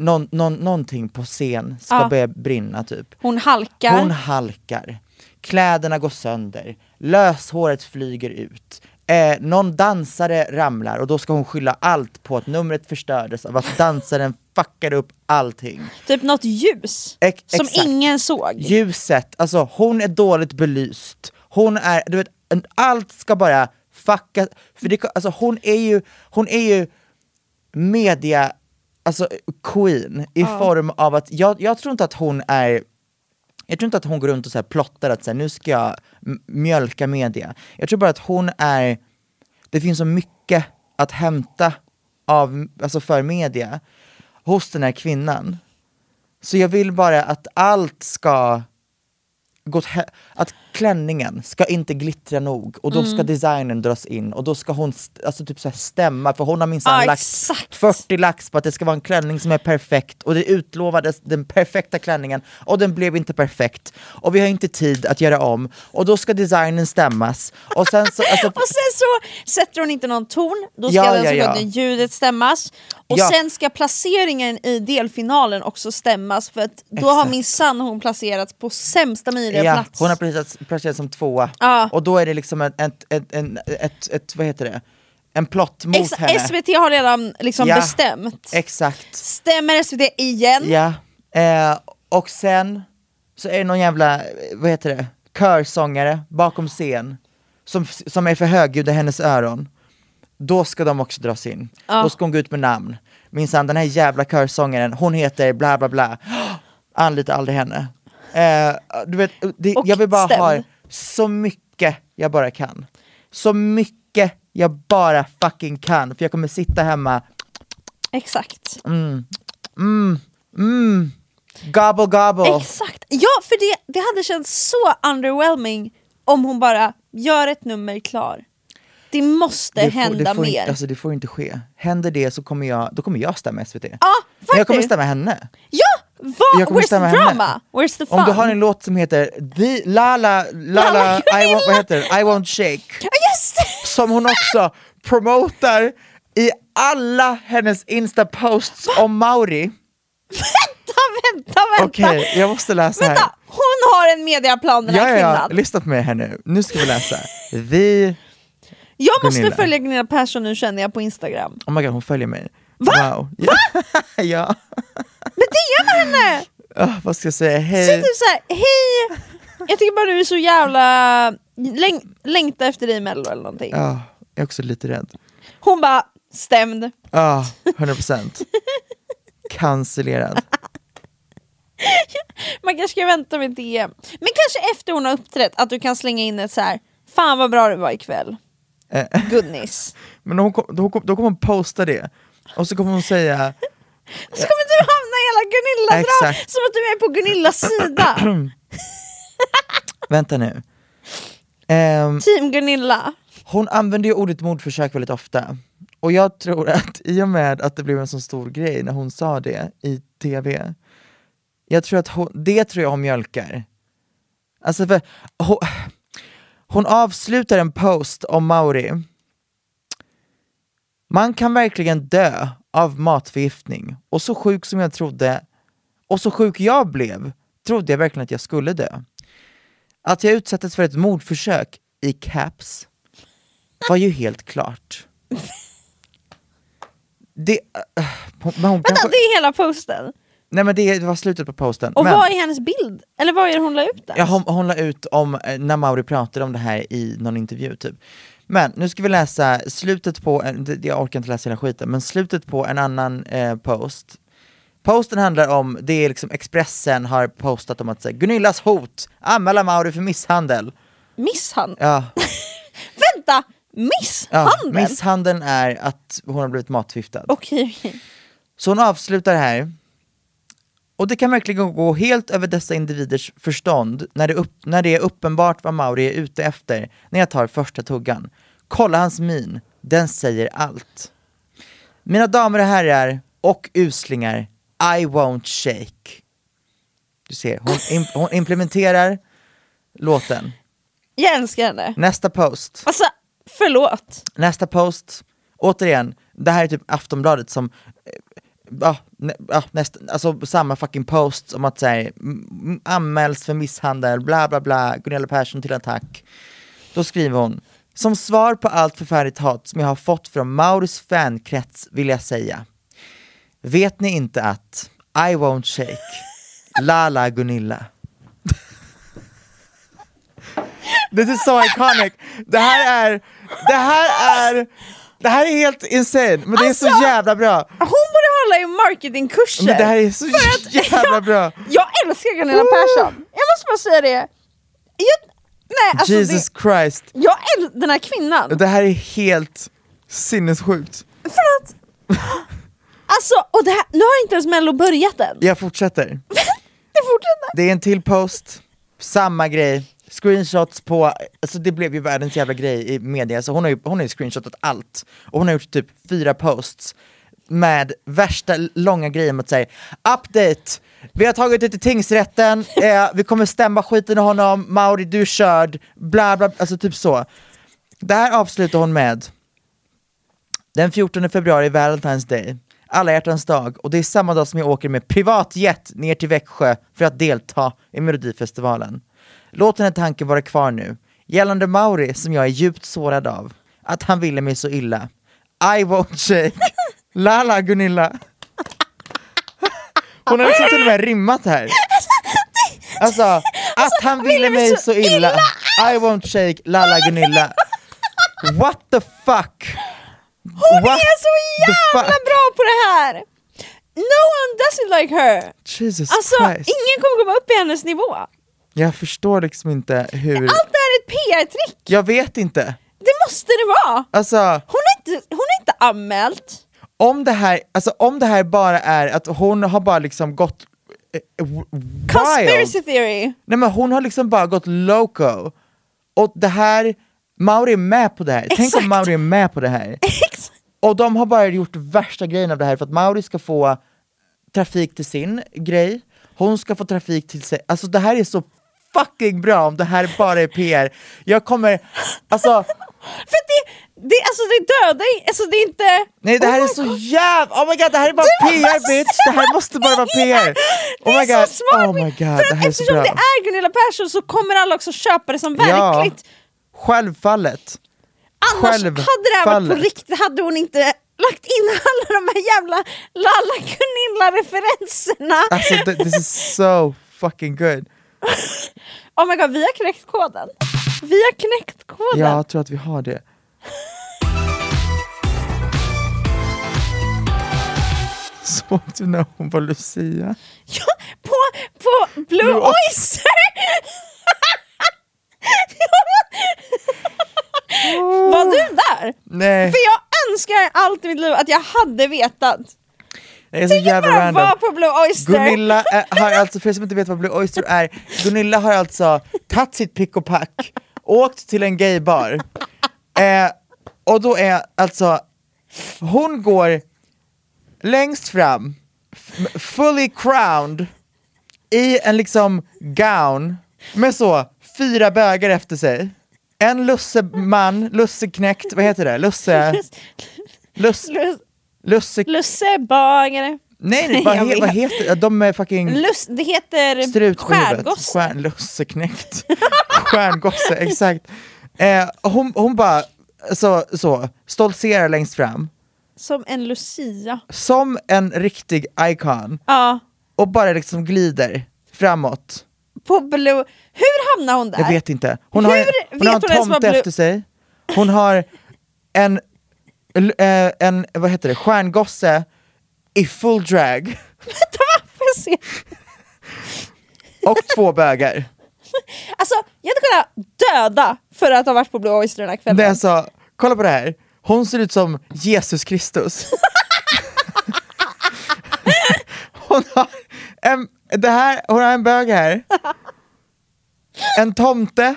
någon, någon, någonting på scen ska Ja. börja brinna typ. Hon halkar. Hon halkar, kläderna går sönder, löshåret flyger ut, Eh, någon dansare ramlar och då ska hon skylla allt på att numret förstördes av att dansaren fuckade upp allting. Typ något ljus Ex- som exakt. ingen såg. Ljuset, alltså hon är dåligt belyst. Hon är, du vet, allt ska bara fucka, för det, alltså hon är ju, hon är ju media, alltså queen i form av att, jag, jag tror inte att hon är jag tror inte att hon går runt och så här plottar att så här, nu ska jag mjölka media. Jag tror bara att hon är, det finns så mycket att hämta av, alltså för media hos den här kvinnan. Så jag vill bara att allt ska gått att klänningen ska inte glittra nog och då ska Mm. designen dras in och då ska hon alltså typ så här stämma för hon har minsann Ja, lagt exakt. 40 lax på att det ska vara en klänning som är perfekt och det utlovades den perfekta klänningen och den blev inte perfekt och vi har inte tid att göra om och då ska designen stämmas och sen så, alltså, Och sen så sätter hon inte någon ton, då ska Ja, den ja, ja. ljudet stämmas. Och Ja. sen ska placeringen i delfinalen också stämmas för att då har Exakt. minsann hon placerats på sämsta möjliga ja, plats. hon har placerats, placerats som tvåa Ja. och då är det liksom ett, ett, ett, ett, ett, vad heter det, en plott mot Ex- henne. SVT har redan liksom Ja. bestämt. Exakt. Stämmer SVT igen? Ja, eh, och sen så är det någon jävla, vad heter det, körsångare bakom scen som, som är för högljudd i hennes öron. Då ska de också dras in. Då ska hon gå ut med namn. Minsann den här jävla körsångaren, hon heter bla bla bla. Anlita aldrig henne. Eh, du vet, det, Och jag vill bara ha stämd. så mycket jag bara kan. Så mycket jag bara fucking kan. För jag kommer sitta hemma Exakt. Gobble gobble. Exakt. Ja, för det, det hade känts så underwhelming om hon bara gör ett nummer klar. Det måste Det får- hända det får mer. Inte, alltså det får inte ske. Händer det så kommer jag, då kommer jag stämma SVT. ja, Men jag kommer faktiskt. stämma henne. Ja! Kommer Where's the drama? henne. Where's the fun? Om du har en låt som heter The, Lala, Lala, Lala I, Gunilla. vad heter? I won't shake. Som hon också promotar i alla hennes Insta-posts om Mauri. Vänta, vänta, vänta! Okej, jag måste läsa här. Vänta, hon har en mediaplan den här Ja, ja, ja, kvinnan. lyssna på mig här nu. Nu ska vi läsa. The... Jag måste Gunilla. följa Gunilla Persson nu känner jag på Instagram. Oh my god, hon följer mig. Va? Wow. Ja. ja. Men DMa henne! Ah, vad ska jag säga? Hej. Säg typ såhär, hej! Jag tycker bara du är så jävla... Läng längta efter dig i mello eller någonting. Ja, jag är också lite rädd. Hon bara, stämd. Ja, 100%. Cancellerad. Man kanske ska vänta med DM. Men kanske efter hon har uppträtt, att du kan slänga in ett så här. Fan vad bra det var ikväll. Eh, Goodness. Men hon kom, då, kom, då kommer hon posta det, och så kommer hon säga Så kommer du hamna i hela Gunilla-dra, Exakt. som att du är på Gunillas sida. Vänta nu. Ehm, Team Gunilla. hon använder ju ordet mordförsök väldigt ofta. Och jag tror att i och med att det blev en så stor grej när hon sa det i tv, jag tror att hon, det tror jag hon mjölkar. Alltså för, hon, hon avslutar en post om Mauri. Man kan verkligen dö av matförgiftning. Och så sjuk som jag trodde, och så sjuk jag blev, trodde jag verkligen att jag skulle dö. Att jag utsattes för ett mordförsök i caps var ju helt klart. Det, äh, hon, men hon Vänta, kanske, det är hela posten. nej men det var slutet på posten. Och men, vad är hennes bild? Eller vad är det hon la ut där? ja, hon, hon la ut om eh, när Mauri pratade om det här i någon intervju typ. Men nu ska vi läsa slutet på, en, jag orkar inte läsa hela skiten, men slutet på en annan eh, post. Posten handlar om, det är liksom Expressen har postat om att säga Gunillas hot, anmäla Mauri för misshandel. Misshandel? Ja, Vänta! ja, Misshandel? misshandeln är att hon har blivit matförgiftad. Okej, okej. Så hon avslutar här. Och det kan verkligen gå helt över dessa individers förstånd när det, upp, när det är uppenbart vad Mauri är ute efter när jag tar första tuggan. Kolla hans min, den säger allt. Mina damer och herrar och uslingar, I won't shake. Du ser, hon, im, hon implementerar låten. Jag älskar henne. Nästa post. Alltså, förlåt. Nästa post, återigen, det här är typ Aftonbladet som, eh, ja, nä, ja, näst, alltså samma fucking posts om att säga anmäls för misshandel, bla bla bla, Gunilla Persson till attack. Då skriver hon, Som svar på allt förfärligt hat som jag har fått från Mauris fankrets vill jag säga. Vet ni inte att I won't shake, Lala Gunilla. This is so iconic. Det här är, det här är, det här är helt insane, men det är så Alltså, jävla bra. Hon borde hålla i marketingkurser. Men det här är så jävla bra. Jag älskar Gunilla Persson, jag måste bara säga det. Jag, nej, alltså Jesus det, Christ. jag älskar den här kvinnan. Det här är helt sinnessjukt. För att, alltså, och det här, nu har inte ens mello börjat än. Jag fortsätter. Det fortsätter. Det är en till post, samma grej, screenshots på, alltså det blev ju världens jävla grej i media, så hon har ju, hon har ju screenshotat allt. Och hon har gjort typ fyra posts med värsta långa grejer mot sig. Update! Vi har tagit det till tingsrätten, eh, vi kommer stämma skiten i honom, Mauri du är körd, bla bla, alltså typ så. Det här avslutar hon med den 14 februari, Valentine's Day, alla hjärtans dag, och det är samma dag som jag åker med privatjet ner till Växjö för att delta i Melodifestivalen. Låt den här tanken vara kvar nu, gällande Mauri som jag är djupt sårad av, att han ville mig så illa. I won't shake. Lala Gunilla. Hon har liksom till och med rimmat här. Alltså, att han ville mig så illa. I won't shake, Lala Gunilla. What the fuck? Hon What är så jävla bra på det här! No one doesn't like her! Jesus Alltså, Christ. ingen kommer komma upp i hennes nivå. Jag förstår liksom inte hur... Allt det här är ett PR-trick, Jag vet inte. det måste det vara! Alltså, Hon är inte, hon är inte anmält. om det här, alltså om det här bara är att hon har bara liksom gått eh, wild. Conspiracy theory. Nej men hon har liksom bara gått loco. Och det här, Mauri är med på det här. Tänk Exakt. om Mauri är med på det här. Exakt. Och de har bara gjort värsta grejen av det här för att Mauri ska få trafik till sin grej, hon ska få trafik till sig, alltså det här är så fucking bra om det här bara är PR. Jag kommer, alltså, För det, det, alltså det dödar alltså det är inte... nej det här Oh är my så jävla, oh my god det här är bara Det var PR bitch! Det här måste bara vara PR! Det Oh my är god, smart! oh my god, för det här är så eftersom bra. det är Gunilla Persson så kommer alla också köpa det som Ja, verkligt. självfallet. Annars hade det här varit på Självfallet. riktigt, hade hon inte lagt in alla de här jävla Lalla Gunilla-referenserna. Alltså th- this is so fucking good. Oh my god, vi har knäckt koden. Vi har knäckt koden. Jag tror att vi har det. Såg du när hon var Lucia? Ja, på, på Blue, Oy- Oyster! Var du där? Nej, För jag önskar allt i mitt liv att jag hade vetat. Det är så jävla random. var på Blue Oyster. Gunilla är, har alltså, för er som inte vet vad Blue Oyster är, Gunilla har alltså tagit sitt pick och pack, åkt till en gaybar, eh, och då är alltså, hon går längst fram, fully crowned, i en liksom gown, med så fyra bögar efter sig. En lusseman, lusseknäckt, vad heter det? Lusse... Lus, Lus- lusse... Lussebagare. Nej, nej vad, he, vad heter? De är fucking... Lus, det heter stjärngosse. Stjärn, lusseknäckt. Stjärngosse, exakt. Eh, hon, hon bara så, så, stoltserar längst fram, Som en Lucia. som en riktig icon, Ja, och bara liksom glider framåt. på Blue. Hur hamnar hon där? Jag vet inte. Hon har, Hur hon har en hon ens vad tomte efter sig, hon har en, en vad heter det, stjärngosse i full drag, Vänta, varför ser och två bögar. Alltså, jag hade kunnat döda för att ha varit på Blue Oyster den här kvällen. Är alltså, kolla på det här, hon ser ut som Jesus Kristus. hon, har en, det här, hon har en bög här, en tomte,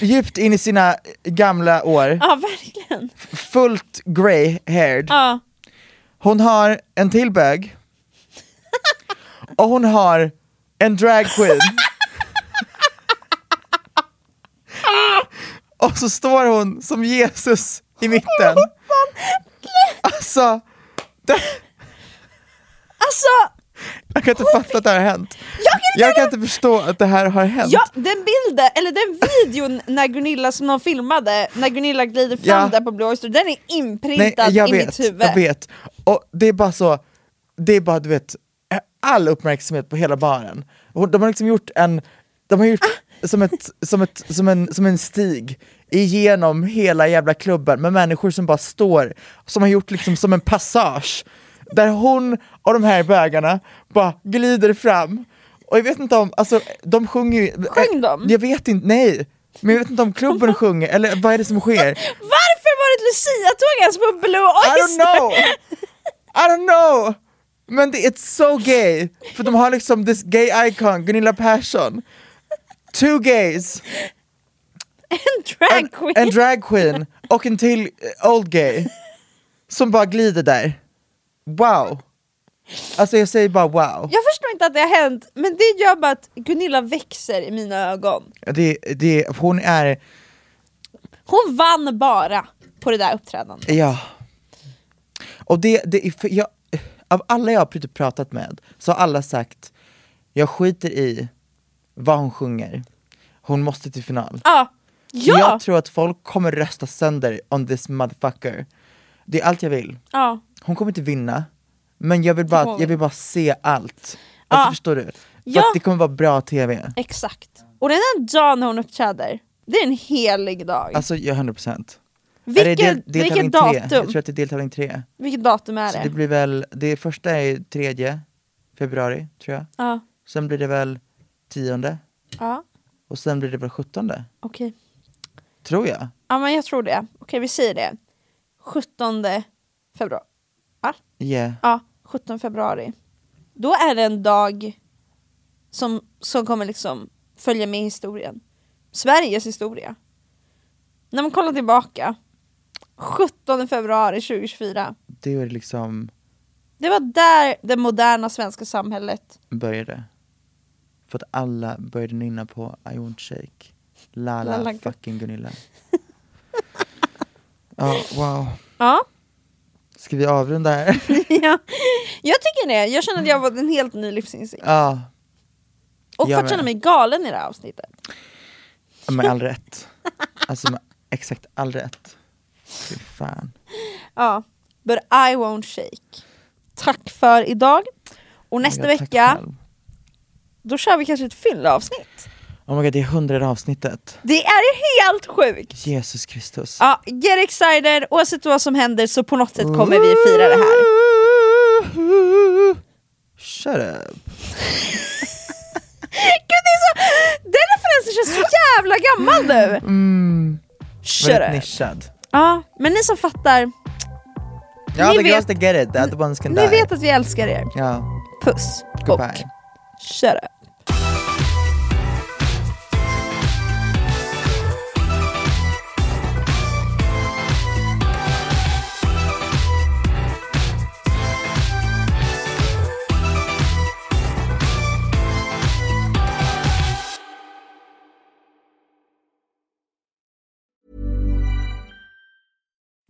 djupt in i sina gamla år, Ja, verkligen. fullt grey haired. Ja. Hon har en till bög, och hon har en drag queen. Och så står hon som Jesus i mitten. Alltså, det, Alltså, jag kan inte fatta att det här har hänt. jag kan Jag kan inte förstå att det här har hänt. Ja, den bilden, eller den videon när Gunilla som de filmade, när Gunilla glider fram Ja. där på Blue Oyster, den är Nej, inprintad jag i vet, mitt huvud. jag vet. Och det är bara så, det är bara du vet, all uppmärksamhet på hela baren. De har liksom gjort en, de har gjort som, ett, som, ett, som, en, som en stig igenom hela jävla klubben med människor som bara står, som har gjort liksom som en passage. Där hon och de här bögarna bara glider fram. Och jag vet inte om, alltså de sjunger ju... Sjöng de? Jag vet inte, nej. Men jag vet inte om klubben sjunger, eller vad är det som sker? Varför var det ett Lucia-tåg ens på Blue I don't Oyster? know! I don't know! Men det är so gay, för de har liksom this gay icon, Gunilla Persson. Two gays, En drag en, queen. en drag queen och en till eh, old gay. Som bara glider där. Wow! Alltså jag säger bara wow. Jag förstår inte att det har hänt, men det gör bara att Gunilla växer i mina ögon. Det, det, hon är, Hon vann bara på det där uppträdandet. ja. Och det, det är för jag, av alla jag har pr- pratat med så har alla sagt, jag skiter i vad hon sjunger. Hon måste till final. Ja, ja, Jag tror att folk kommer rösta sönder on this motherfucker. Det är allt jag vill. ja. Hon kommer inte vinna, men jag vill bara, jag vill bara se allt. Alltså Ja. förstår du? För Ja. att det kommer vara bra TV. exakt. Och den här dagen när hon uppträder, det är en helig dag. Alltså ja, 100%. vilket, är det del, vilket tre? datum? Jag tror att det är deltävling tre. Vilket datum är Så det? det blir väl, det första är tredje februari tror jag. Ja, Sen blir det väl tionde ja och sen blir det väl sjuttonde. okej. Tror jag. Ja men jag tror det. Okej vi säger det. 17 februari. Yeah. Ja, 17 februari. Då är det en dag som, som kommer liksom följa med historien. Sveriges historia. När man kollar tillbaka. 17 februari 2024. Det är liksom Det var där det moderna svenska samhället började. För att alla började nynna på I won't shake. Lala Lala- fucking Gunilla. Ja, wow. Ja, Ska vi avrunda här? ja, jag tycker det. Jag känner att jag fått en helt ny livsinsikt. ja, Och jag fått känna mig galen i det här avsnittet. med all rätt. Alltså med exakt all rätt. Fy fan. Ja, but I won't shake. Tack för idag. Och nästa tack vecka, själv. då kör vi kanske ett fyllavsnitt. Oh my god, det är hundrade avsnittet. Det är helt sjukt! Jesus Kristus. Ja, get excited, oavsett vad som händer så på något sätt kommer vi fira det här. Shut up. Gud, det är så, den referensen känns så jävla gammal nu! Mm, Shut väldigt up. nischad. Ja, men ni som fattar, Ja, Ni the girls vet- that get it, the other ones can ni die. vet att vi älskar er. Ja, Puss goodbye. och shut up.